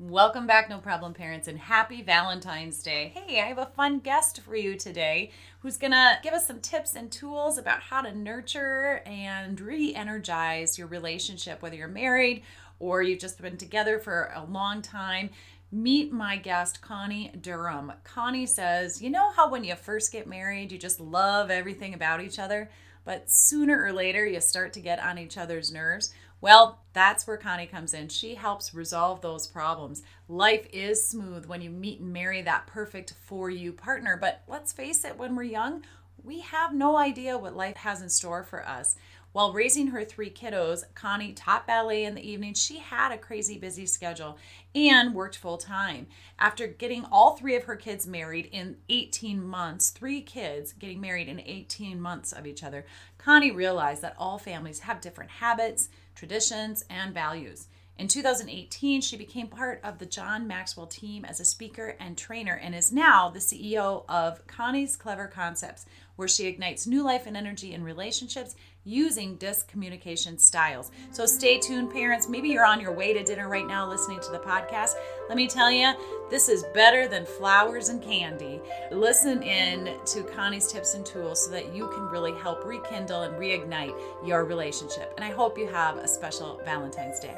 Welcome back, No Problem Parents, and happy Valentine's Day. Hey, I have a fun guest for you today who's gonna give us some tips and tools about how to nurture and re energize your relationship, whether you're married or you've just been together for a long time. Meet my guest, Connie Durham. Connie says, You know how when you first get married, you just love everything about each other, but sooner or later you start to get on each other's nerves? Well, that's where Connie comes in. She helps resolve those problems. Life is smooth when you meet and marry that perfect for you partner, but let's face it, when we're young, we have no idea what life has in store for us. While raising her three kiddos, Connie taught ballet in the evening. She had a crazy busy schedule and worked full time. After getting all three of her kids married in 18 months, three kids getting married in 18 months of each other, Connie realized that all families have different habits, traditions, and values. In 2018, she became part of the John Maxwell team as a speaker and trainer and is now the CEO of Connie's Clever Concepts, where she ignites new life and energy in relationships using disc communication styles. So stay tuned, parents. Maybe you're on your way to dinner right now listening to the podcast. Let me tell you, this is better than flowers and candy. Listen in to Connie's tips and tools so that you can really help rekindle and reignite your relationship. And I hope you have a special Valentine's Day.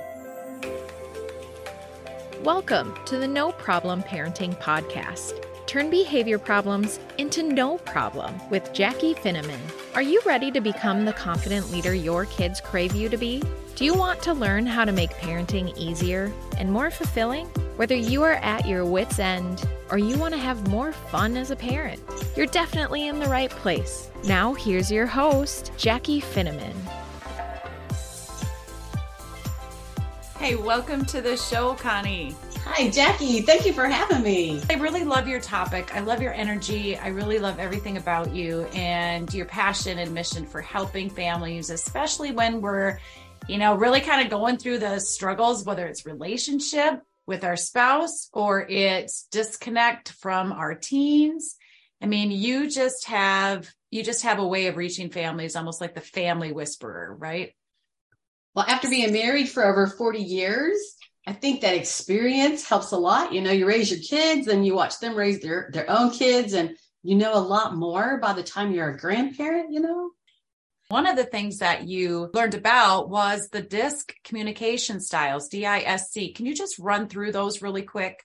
Welcome to the No Problem Parenting Podcast. Turn behavior problems into no problem with Jackie Finneman. Are you ready to become the confident leader your kids crave you to be? Do you want to learn how to make parenting easier and more fulfilling? Whether you are at your wits' end or you want to have more fun as a parent, you're definitely in the right place. Now, here's your host, Jackie Finneman. Hey, welcome to the show, Connie. Hi, Jackie. Thank you for having me. I really love your topic. I love your energy. I really love everything about you and your passion and mission for helping families, especially when we're, you know, really kind of going through the struggles, whether it's relationship with our spouse or it's disconnect from our teens. I mean, you just have you just have a way of reaching families almost like the family whisperer, right? Well, after being married for over 40 years, I think that experience helps a lot. You know, you raise your kids and you watch them raise their, their own kids, and you know a lot more by the time you're a grandparent, you know? One of the things that you learned about was the DISC communication styles, D-I-S-C. Can you just run through those really quick?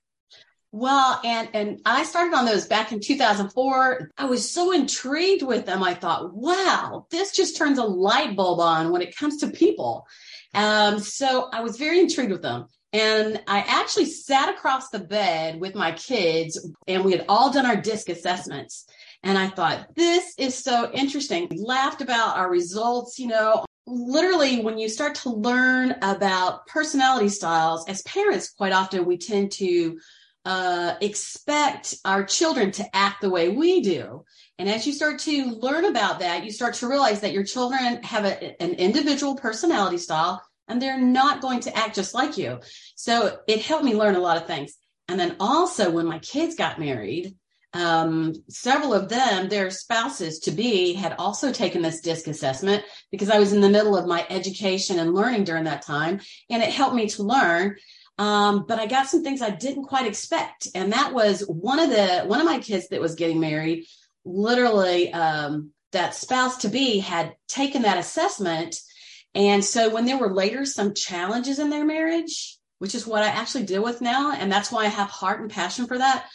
Well, and and I started on those back in 2004. I was so intrigued with them. I thought, wow, this just turns a light bulb on when it comes to people. Um, so I was very intrigued with them. And I actually sat across the bed with my kids, and we had all done our DISC assessments. And I thought, this is so interesting. We laughed about our results, you know. Literally, when you start to learn about personality styles, as parents, quite often we tend to uh, expect our children to act the way we do. And as you start to learn about that, you start to realize that your children have a, an individual personality style and they're not going to act just like you. So it helped me learn a lot of things. And then also, when my kids got married, um, several of them, their spouses to be, had also taken this DISC assessment because I was in the middle of my education and learning during that time. And it helped me to learn um, but I got some things I didn't quite expect. And that was one of the, one of my kids that was getting married, literally, um, that spouse to be had taken that assessment. And so when there were later some challenges in their marriage, which is what I actually deal with now, and that's why I have heart and passion for that,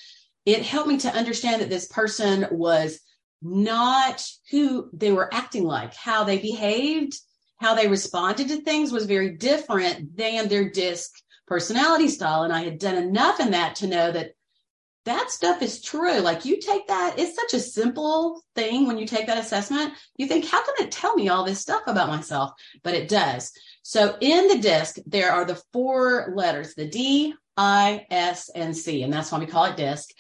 it helped me to understand that this person was not who they were acting like, how they behaved, how they responded to things was very different than their disc personality style. And I had done enough in that to know that that stuff is true. Like you take that, it's such a simple thing when you take that assessment. You think, how can it tell me all this stuff about myself? But it does. So in the disc, there are the four letters, the D, I, S, and C. And that's why we call it disc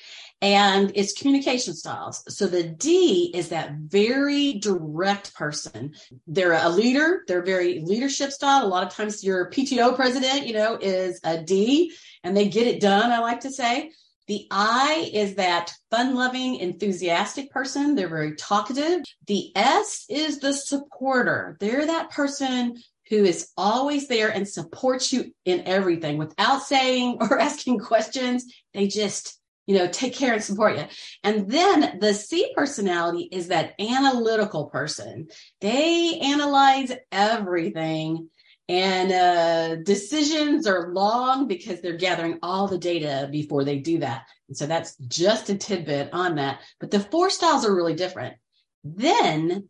and it's communication styles. So the D is that very direct person. They're a leader. They're very leadership style. A lot of times your PTO president, you know, is a D and they get it done. I like to say the I is that fun loving, enthusiastic person. They're very talkative. The S is the supporter. They're that person who is always there and supports you in everything without saying or asking questions. They just, you know, take care and support you. And then the C personality is that analytical person. They analyze everything and uh, decisions are long because they're gathering all the data before they do that. And so that's just a tidbit on that. But the four styles are really different. Then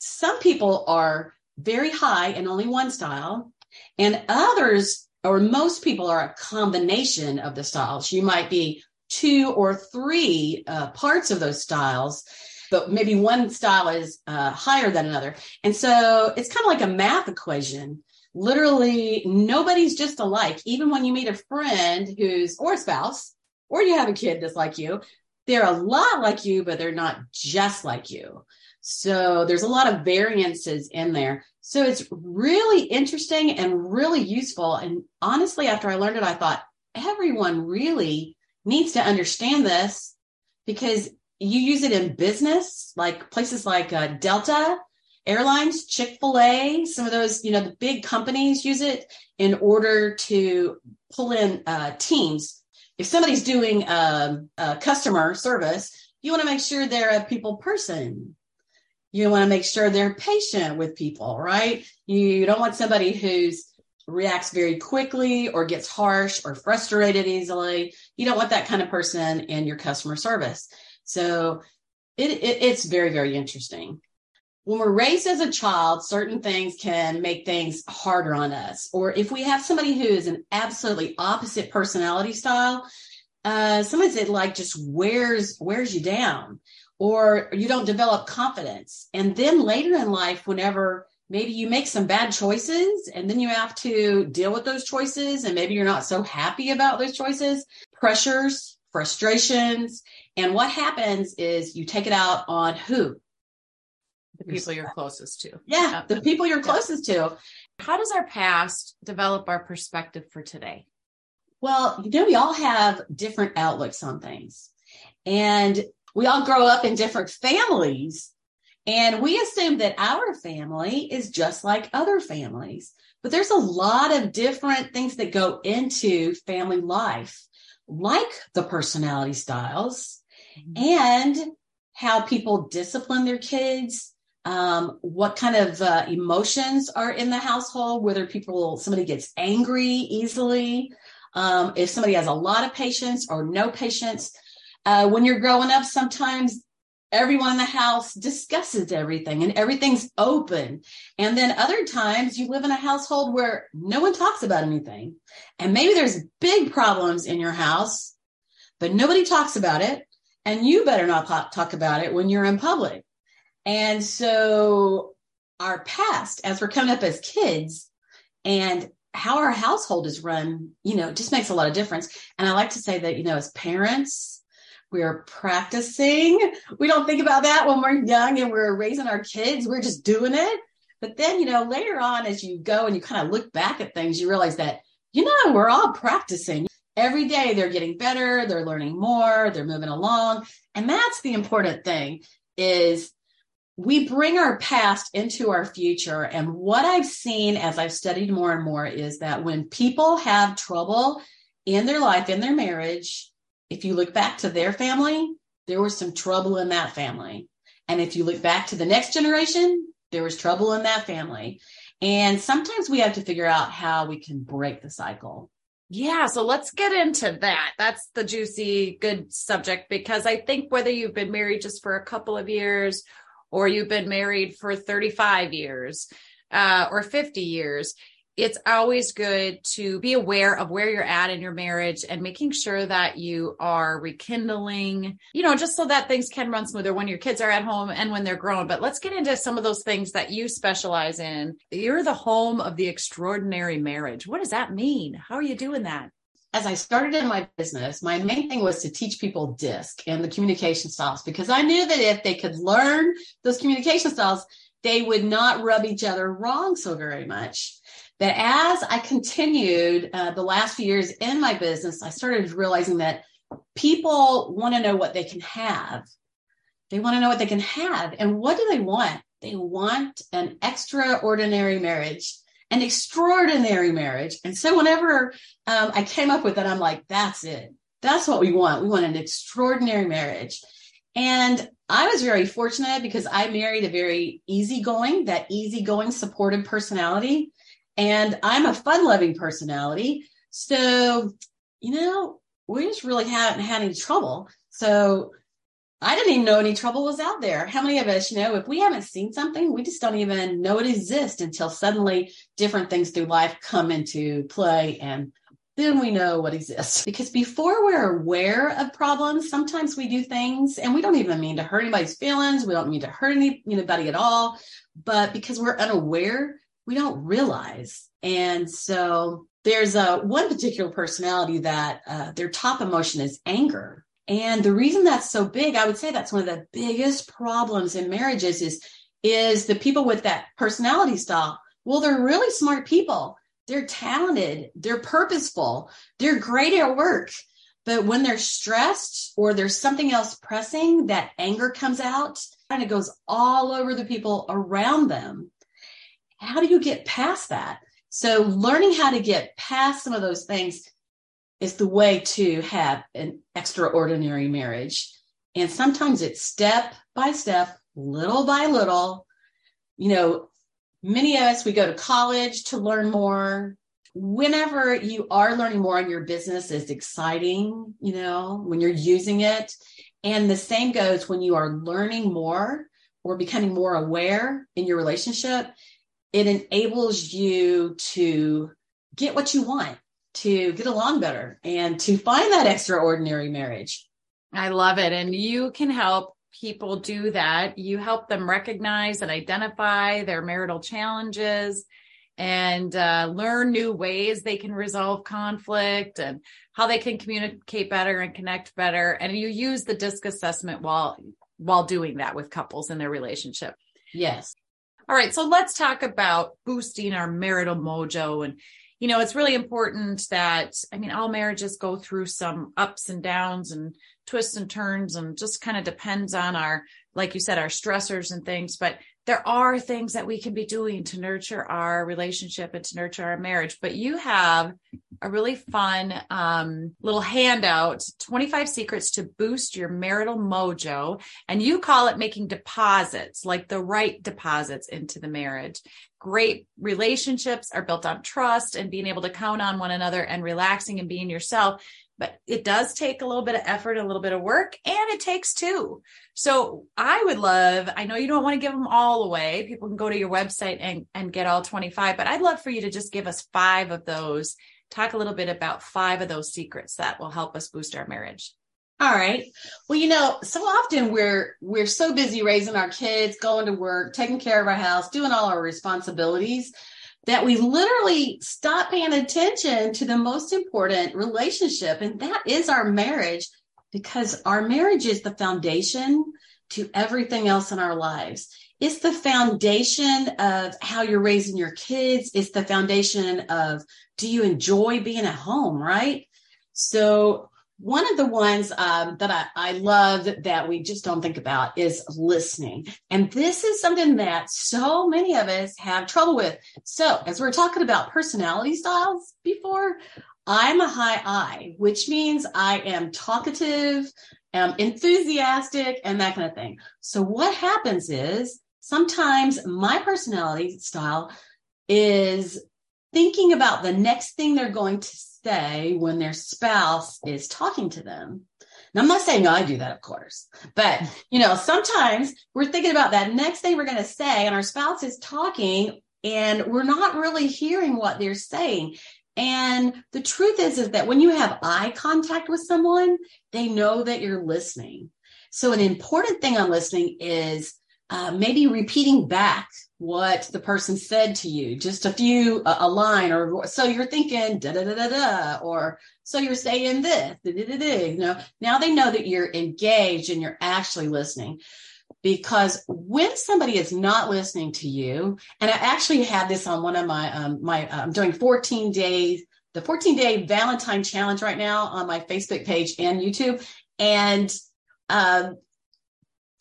some people are very high in only one style, and others, or most people, are a combination of the styles. You might be two or three uh, parts of those styles but maybe one style is uh, higher than another. And so it's kind of like a math equation literally nobody's just alike. Even when you meet a friend who's or a spouse, or you have a kid that's like you, they're a lot like you, but they're not just like you. So there's a lot of variances in there. So it's really interesting and really useful. And honestly, after I learned it, I thought everyone really needs to understand this because you use it in business, like places like uh, Delta airlines, Chick fil A, some of those, you know, the big companies use it in order to pull in uh, teams. If somebody's doing um, customer service, you want to make sure they're a people person. You want to make sure they're patient with people, right? You don't want somebody who's reacts very quickly or gets harsh or frustrated easily. You don't want that kind of person in your customer service. So it, it, it's very, very interesting when we're raised as a child, certain things can make things harder on us. Or if we have somebody who is an absolutely opposite personality style, uh, sometimes it like just wears wears you down, or you don't develop confidence. And then later in life, whenever maybe you make some bad choices, and then you have to deal with those choices, and maybe you're not so happy about those choices, pressures, frustrations, and what happens is you take it out on who the people you're closest to. Yeah, the people you're closest to. How does our past develop our perspective for today? Well, you know, we all have different outlooks on things. And we all grow up in different families. And we assume that our family is just like other families. But there's a lot of different things that go into family life, like the personality styles mm-hmm. and how people discipline their kids, um, what kind of uh, emotions are in the household, whether people, somebody gets angry easily, um, if somebody has a lot of patience or no patience. Uh, when you're growing up, sometimes everyone in the house discusses everything and everything's open. And then other times you live in a household where no one talks about anything. And maybe there's big problems in your house, but nobody talks about it. And you better not talk about it when you're in public. And so our past, as we're coming up as kids and how our household is run, you know, just makes a lot of difference. And I like to say that, you know, as parents, we're practicing. We don't think about that when we're young and we're raising our kids. We're just doing it. But then, you know, later on, as you go and you kind of look back at things, you realize that, you know, we're all practicing. Every day they're getting better, they're learning more, they're moving along. And that's the important thing is we bring our past into our future. And what I've seen as I've studied more and more is that when people have trouble in their life, in their marriage, if you look back to their family, there was some trouble in that family. And if you look back to the next generation, there was trouble in that family. And sometimes we have to figure out how we can break the cycle. Yeah, so let's get into that. That's the juicy, good subject because I think whether you've been married just for a couple of years or you've been married for 35 years uh, or 50 years, it's always good to be aware of where you're at in your marriage and making sure that you are rekindling, you know, just so that things can run smoother when your kids are at home and when they're grown. But let's get into some of those things that you specialize in. You're the home of the extraordinary marriage. What does that mean? How are you doing that? As I started in my business, my main thing was to teach people DISC and the communication styles because I knew that if they could learn those communication styles, they would not rub each other wrong so very much. But as I continued uh, the last few years in my business, I started realizing that people want to know what they can have. They want to know what they can have. And what do they want? They want an extraordinary marriage. An extraordinary marriage. And so whenever um, I came up with it, I'm like, that's it. That's what we want. We want an extraordinary marriage. And I was very fortunate because I married a very easygoing, that easygoing, supportive personality. And I'm a fun loving personality. So, you know, we just really haven't had any trouble. So I didn't even know any trouble was out there. How many of us, you know, if we haven't seen something, we just don't even know it exists until suddenly different things through life come into play and then we know what exists. Because before we're aware of problems, sometimes we do things and we don't even mean to hurt anybody's feelings. We don't mean to hurt any, anybody at all. But because we're unaware, we don't realize. And so there's a one particular personality that uh, their top emotion is anger and the reason that's so big, I would say that's one of the biggest problems in marriages is, is the people with that personality style. Well, they're really smart people. They're talented. They're purposeful. They're great at work. But when they're stressed or there's something else pressing, that anger comes out and it goes all over the people around them. How do you get past that? So learning how to get past some of those things is the way to have an extraordinary marriage. And sometimes it's step by step, little by little. You know, many of us, we go to college to learn more. Whenever you are learning more on your business is exciting, you know, when you're using it. And the same goes when you are learning more or becoming more aware in your relationship, it enables you to get what you want to get along better and to find that extraordinary marriage. I love it. And you can help people do that. You help them recognize and identify their marital challenges and uh, learn new ways they can resolve conflict and how they can communicate better and connect better. And you use the DISC assessment while while doing that with couples in their relationship. Yes. All right, so let's talk about boosting our marital mojo and you know, it's really important that, I mean, all marriages go through some ups and downs and twists and turns and just kind of depends on our, like you said, our stressors and things. But there are things that we can be doing to nurture our relationship and to nurture our marriage. But you have a really fun um, little handout 25 secrets to boost your marital mojo. And you call it making deposits, like the right deposits into the marriage. Great relationships are built on trust and being able to count on one another and relaxing and being yourself but it does take a little bit of effort, a little bit of work, and it takes two. So I would love, I know you don't want to give them all away. People can go to your website and, and get all 25, but I'd love for you to just give us five of those. Talk a little bit about five of those secrets that will help us boost our marriage. All right. Well, you know, so often we're we're so busy raising our kids, going to work, taking care of our house, doing all our responsibilities that we literally stop paying attention to the most important relationship, and that is our marriage, because our marriage is the foundation to everything else in our lives. It's the foundation of how you're raising your kids. It's the foundation of do you enjoy being at home, right? So one of the ones um, that I, I love that we just don't think about is listening. And this is something that so many of us have trouble with. So, as we are talking about personality styles before, I'm a high I, which means I am talkative, am enthusiastic, and that kind of thing. So, what happens is sometimes my personality style is thinking about the next thing they're going to say when their spouse is talking to them. Now, I'm not saying I do that, of course, but you know, sometimes we're thinking about that next thing we're going to say, and our spouse is talking, and we're not really hearing what they're saying. And the truth is, is that when you have eye contact with someone, they know that you're listening. So, an important thing on listening is uh, maybe repeating back what the person said to you, just a few, a, a line, or so you're thinking da da da da da, or so you're saying this, da, da, da, da. you know. Now they know that you're engaged and you're actually listening. Because when somebody is not listening to you, and I actually had this on one of my um, my I'm doing 14 days the 14 day Valentine challenge right now on my Facebook page and YouTube, and um,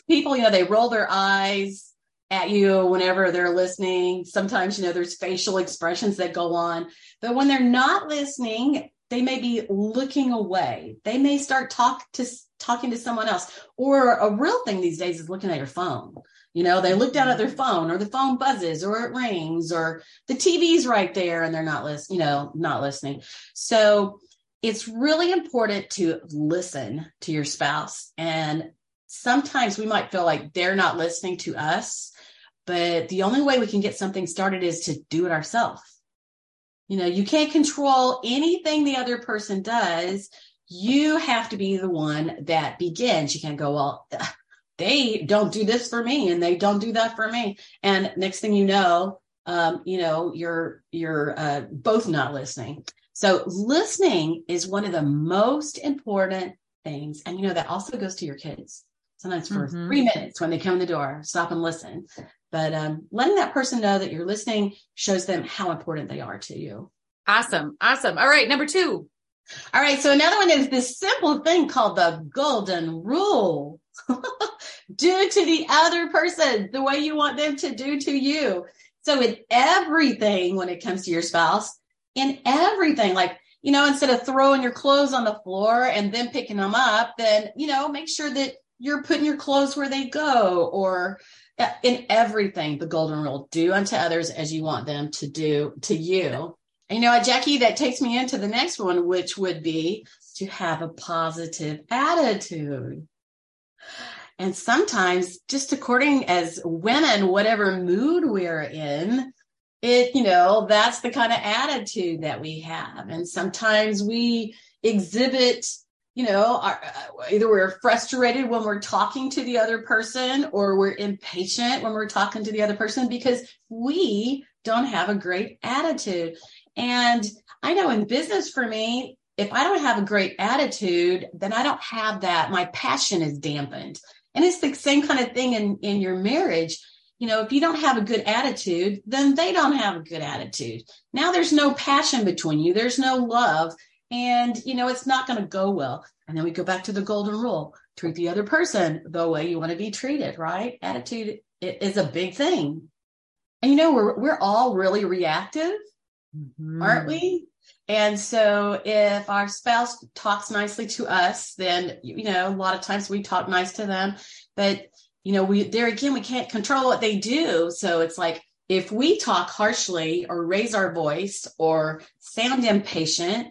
people, you know, they roll their eyes at you whenever they're listening. Sometimes, you know, there's facial expressions that go on, but when they're not listening, they may be looking away. They may start talk to talking to someone else. Or a real thing these days is looking at your phone. You know, they look down at mm-hmm. their phone or the phone buzzes or it rings or the TV's right there and they're not listening, you know, not listening. So it's really important to listen to your spouse. And sometimes we might feel like they're not listening to us, but the only way we can get something started is to do it ourselves. You know, you can't control anything the other person does. You have to be the one that begins. You can't go, well, they don't do this for me and they don't do that for me. And next thing you know, um, you know, you're, you're, uh, both not listening. So listening is one of the most important things. And you know, that also goes to your kids. Sometimes for mm-hmm. three minutes when they come in the door, stop and listen. But um, letting that person know that you're listening shows them how important they are to you. Awesome. Awesome. All right. Number two. All right. So another one is this simple thing called the golden rule. do to the other person the way you want them to do to you. So in everything, when it comes to your spouse, in everything. Like, you know, instead of throwing your clothes on the floor and then picking them up, then, you know, make sure that you're putting your clothes where they go or uh, in everything, the golden rule do unto others as you want them to do to you. And you know, Jackie, that takes me into the next one, which would be to have a positive attitude. And sometimes, just according as women, whatever mood we're in, it you know that's the kind of attitude that we have and sometimes we exhibit you know our, uh, either we're frustrated when we're talking to the other person or we're impatient when we're talking to the other person because we don't have a great attitude and i know in business for me if i don't have a great attitude then i don't have that my passion is dampened and it's the same kind of thing in in your marriage you know, if you don't have a good attitude, then they don't have a good attitude. Now there's no passion between you, there's no love, and you know, it's not going to go well. And then we go back to the golden rule treat the other person the way you want to be treated, right? Attitude is a big thing. And you know, we're, we're all really reactive, mm-hmm. aren't we? And so if our spouse talks nicely to us, then, you know, a lot of times we talk nice to them, but you know, we there again, we can't control what they do. So it's like if we talk harshly or raise our voice or sound impatient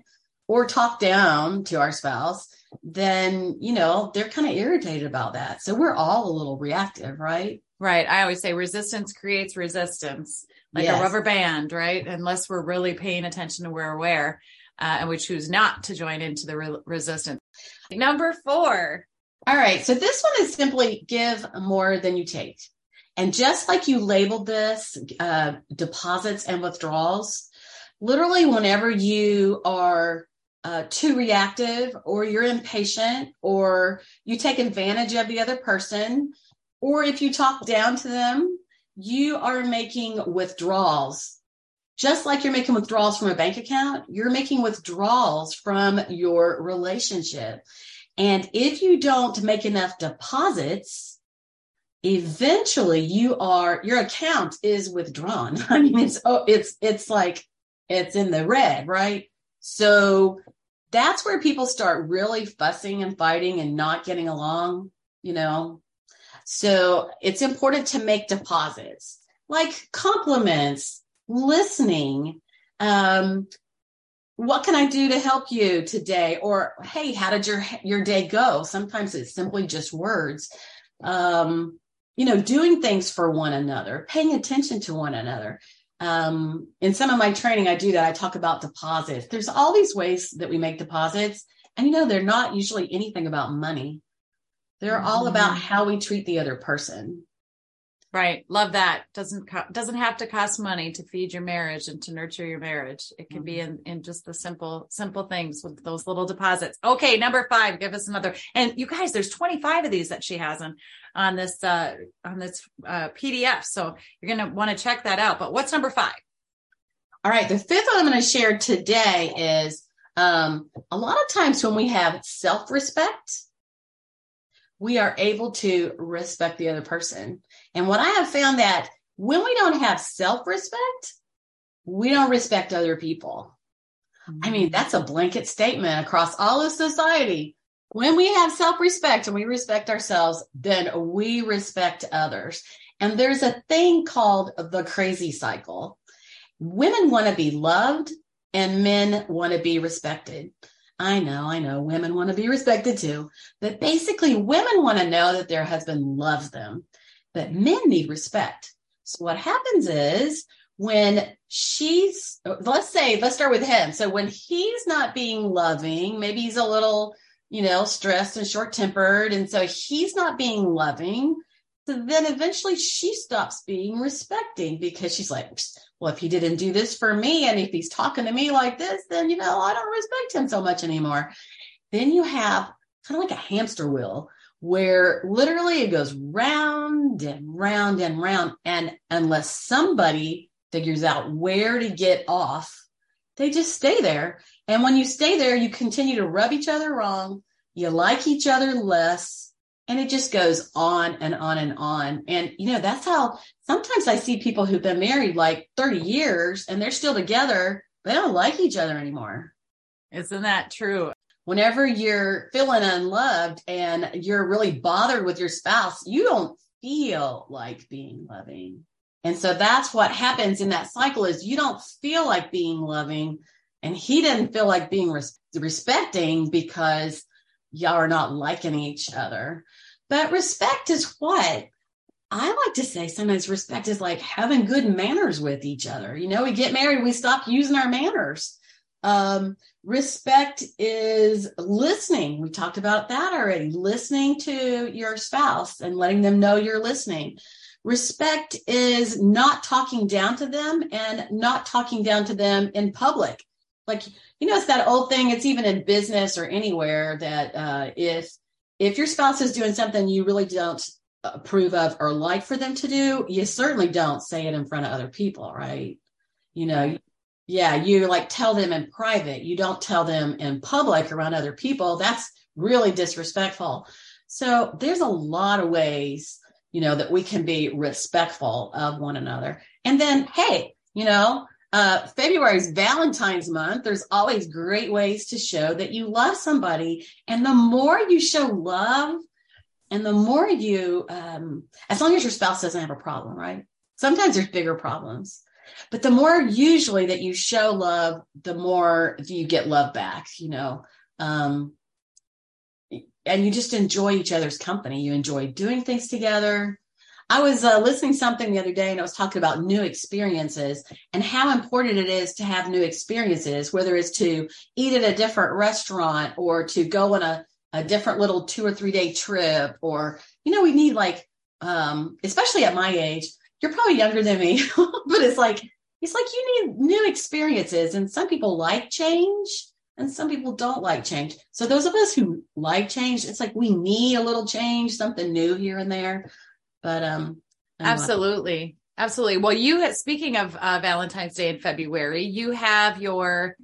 or talk down to our spouse, then, you know, they're kind of irritated about that. So we're all a little reactive, right? Right. I always say resistance creates resistance, like yes. a rubber band, right? Unless we're really paying attention to where we're aware uh, and we choose not to join into the re- resistance. Number four, all right. So this one is simply give more than you take. And just like you labeled this, uh, deposits and withdrawals, literally whenever you are uh, too reactive or you're impatient or you take advantage of the other person, or if you talk down to them, you are making withdrawals. Just like you're making withdrawals from a bank account, you're making withdrawals from your relationship. And if you don't make enough deposits, eventually you are your account is withdrawn. I mean, it's oh, it's it's like it's in the red, right? So that's where people start really fussing and fighting and not getting along, you know. So it's important to make deposits like compliments, listening, um, what can I do to help you today? Or, hey, how did your your day go? Sometimes it's simply just words. Um, you know, doing things for one another, paying attention to one another. Um, in some of my training, I do that. I talk about deposits. There's all these ways that we make deposits, and you know, they're not usually anything about money. They're all about mm-hmm. how we treat the other person. Right. Love that. Doesn't co- doesn't have to cost money to feed your marriage and to nurture your marriage. It can mm-hmm. be in in just the simple simple things with those little deposits. Okay, number 5, give us another. And you guys, there's 25 of these that she has on on this uh on this uh PDF. So you're going to want to check that out. But what's number 5? All right, the fifth one I'm going to share today is um a lot of times when we have self-respect we are able to respect the other person. And what I have found that when we don't have self respect, we don't respect other people. I mean, mm-hmm. that's a blanket statement across all of society. When we have self respect and we respect ourselves, then we respect others. And there's a thing called the crazy cycle. Women want to be loved and men want to be respected. I know, I know, women want to be respected too. But basically, women want to know that their husband loves them, but men need respect. So what happens is when she's, let's say, let's start with him. So when he's not being loving, maybe he's a little, you know, stressed and short tempered. And so he's not being loving. So then eventually she stops being respecting because she's like, well, if he didn't do this for me and if he's talking to me like this, then, you know, I don't respect him so much anymore. Then you have kind of like a hamster wheel where literally it goes round and round and round. And unless somebody figures out where to get off, they just stay there. And when you stay there, you continue to rub each other wrong. You like each other less and it just goes on and on and on. And, you know, that's how sometimes I see people who've been married like 30 years and they're still together, they don't like each other anymore. Isn't that true? Whenever you're feeling unloved and you're really bothered with your spouse, you don't feel like being loving. And so that's what happens in that cycle is you don't feel like being loving and he didn't feel like being res- respecting because y'all are not liking each other. But respect is what? I like to say sometimes respect is like having good manners with each other. You know, we get married, we stop using our manners. Um, respect is listening. We talked about that already. Listening to your spouse and letting them know you're listening. Respect is not talking down to them and not talking down to them in public. Like, you know, it's that old thing. It's even in business or anywhere that uh, if if your spouse is doing something you really don't approve of or like for them to do, you certainly don't say it in front of other people, right? You know, yeah, you like tell them in private. You don't tell them in public around other people. That's really disrespectful. So there's a lot of ways, you know, that we can be respectful of one another. And then, hey, you know, uh, February is Valentine's month. There's always great ways to show that you love somebody. And the more you show love and the more you, um, as long as your spouse doesn't have a problem, right? Sometimes there's bigger problems, but the more usually that you show love, the more you get love back, you know. Um, and you just enjoy each other's company. You enjoy doing things together. I was uh, listening something the other day and I was talking about new experiences and how important it is to have new experiences, whether it's to eat at a different restaurant or to go on a, a different little two or three day trip or, you know, we need like, um, especially at my age, you're probably younger than me, but it's like, it's like you need new experiences and some people like change and some people don't like change. So those of us who like change, it's like we need a little change, something new here and there. But um absolutely. Absolutely. Well, you speaking of uh, Valentine's Day in February, you have your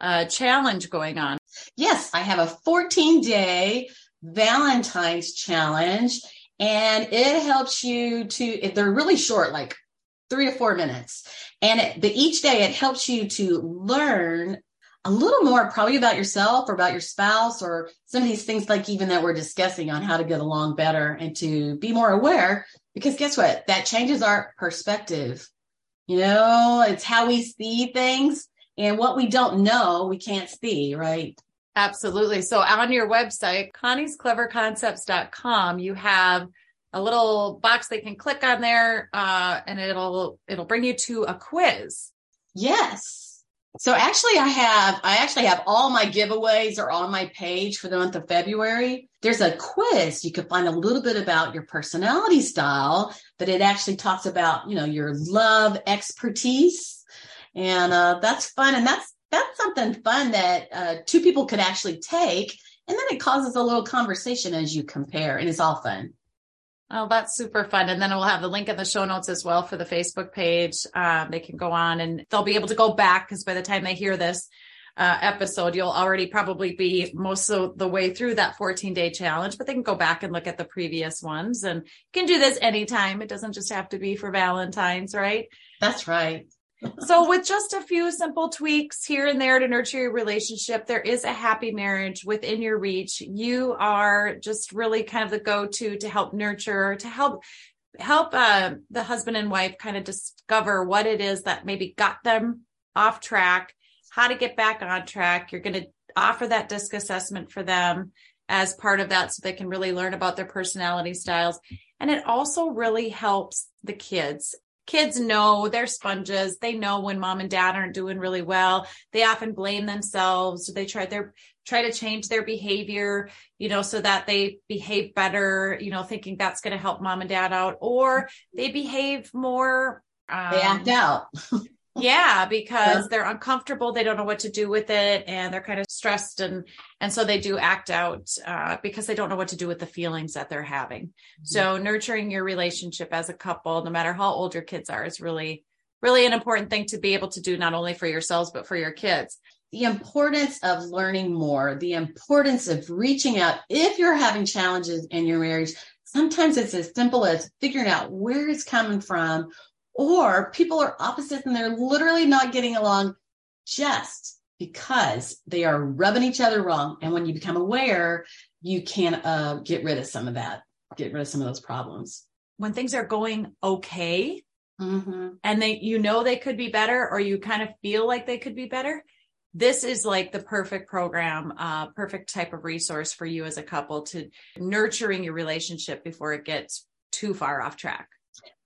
uh, challenge going on. Yes, I have a 14 day Valentine's challenge and it helps you to, they're really short, like three or four minutes. And it, the, each day it helps you to learn a little more probably about yourself or about your spouse or some of these things like even that we're discussing on how to get along better and to be more aware. Because guess what? That changes our perspective. You know it's how we see things and what we don't know we can't see right? Absolutely. So on your website conniescleverconcepts.com you have a little box they can click on there uh, and it'll it'll bring you to a quiz. Yes so actually I have I actually have all my giveaways are on my page for the month of February. There's a quiz you can find a little bit about your personality style, but it actually talks about, you know, your love expertise. And uh, that's fun and that's that's something fun that uh, two people could actually take and then it causes a little conversation as you compare and it's all fun. Oh, that's super fun. And then we'll have the link in the show notes as well for the Facebook page. Um, they can go on and they'll be able to go back because by the time they hear this, uh, episode, you'll already probably be most of the way through that 14 day challenge, but they can go back and look at the previous ones and you can do this anytime. It doesn't just have to be for Valentine's, right? That's right. So with just a few simple tweaks here and there to nurture your relationship there is a happy marriage within your reach. You are just really kind of the go-to to help nurture to help help uh, the husband and wife kind of discover what it is that maybe got them off track how to get back on track. You're going to offer that disc assessment for them as part of that so they can really learn about their personality styles. And it also really helps the kids kids know they're sponges. They know when mom and dad aren't doing really well. They often blame themselves. They try their try to change their behavior, you know, so that they behave better, you know, thinking that's going to help mom and dad out, or they behave more. Um, they act out. yeah because yeah. they're uncomfortable they don't know what to do with it and they're kind of stressed and and so they do act out uh, because they don't know what to do with the feelings that they're having mm-hmm. so nurturing your relationship as a couple no matter how old your kids are is really really an important thing to be able to do not only for yourselves but for your kids the importance of learning more the importance of reaching out if you're having challenges in your marriage sometimes it's as simple as figuring out where it's coming from or people are opposites and they're literally not getting along just because they are rubbing each other wrong. And when you become aware, you can uh, get rid of some of that, get rid of some of those problems. When things are going okay, mm-hmm. and they, you know, they could be better, or you kind of feel like they could be better. This is like the perfect program, uh, perfect type of resource for you as a couple to nurturing your relationship before it gets too far off track.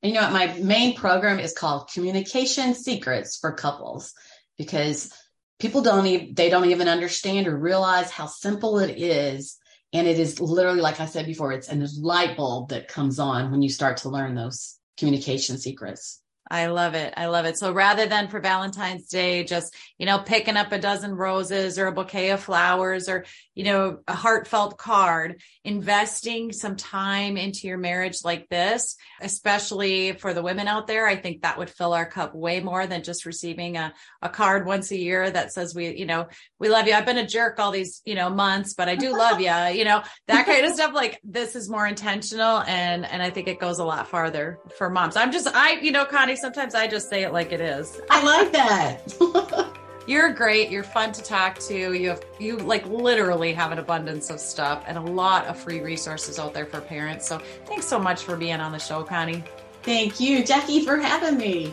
You know what? My main program is called Communication Secrets for Couples because people don't even, they don't even understand or realize how simple it is. And it is literally, like I said before, it's a light bulb that comes on when you start to learn those communication secrets. I love it. I love it. So rather than for Valentine's Day, just, you know, picking up a dozen roses or a bouquet of flowers or, you know, a heartfelt card, investing some time into your marriage like this, especially for the women out there, I think that would fill our cup way more than just receiving a, a card once a year that says we, you know, we love you. I've been a jerk all these, you know, months, but I do love you, you know, that kind of stuff. Like this is more intentional. And, and I think it goes a lot farther for moms. I'm just, I, you know, Connie, sometimes I just say it like it is. I like that. You're great. You're fun to talk to. You have you like literally have an abundance of stuff and a lot of free resources out there for parents. So thanks so much for being on the show, Connie. Thank you, Jackie, for having me.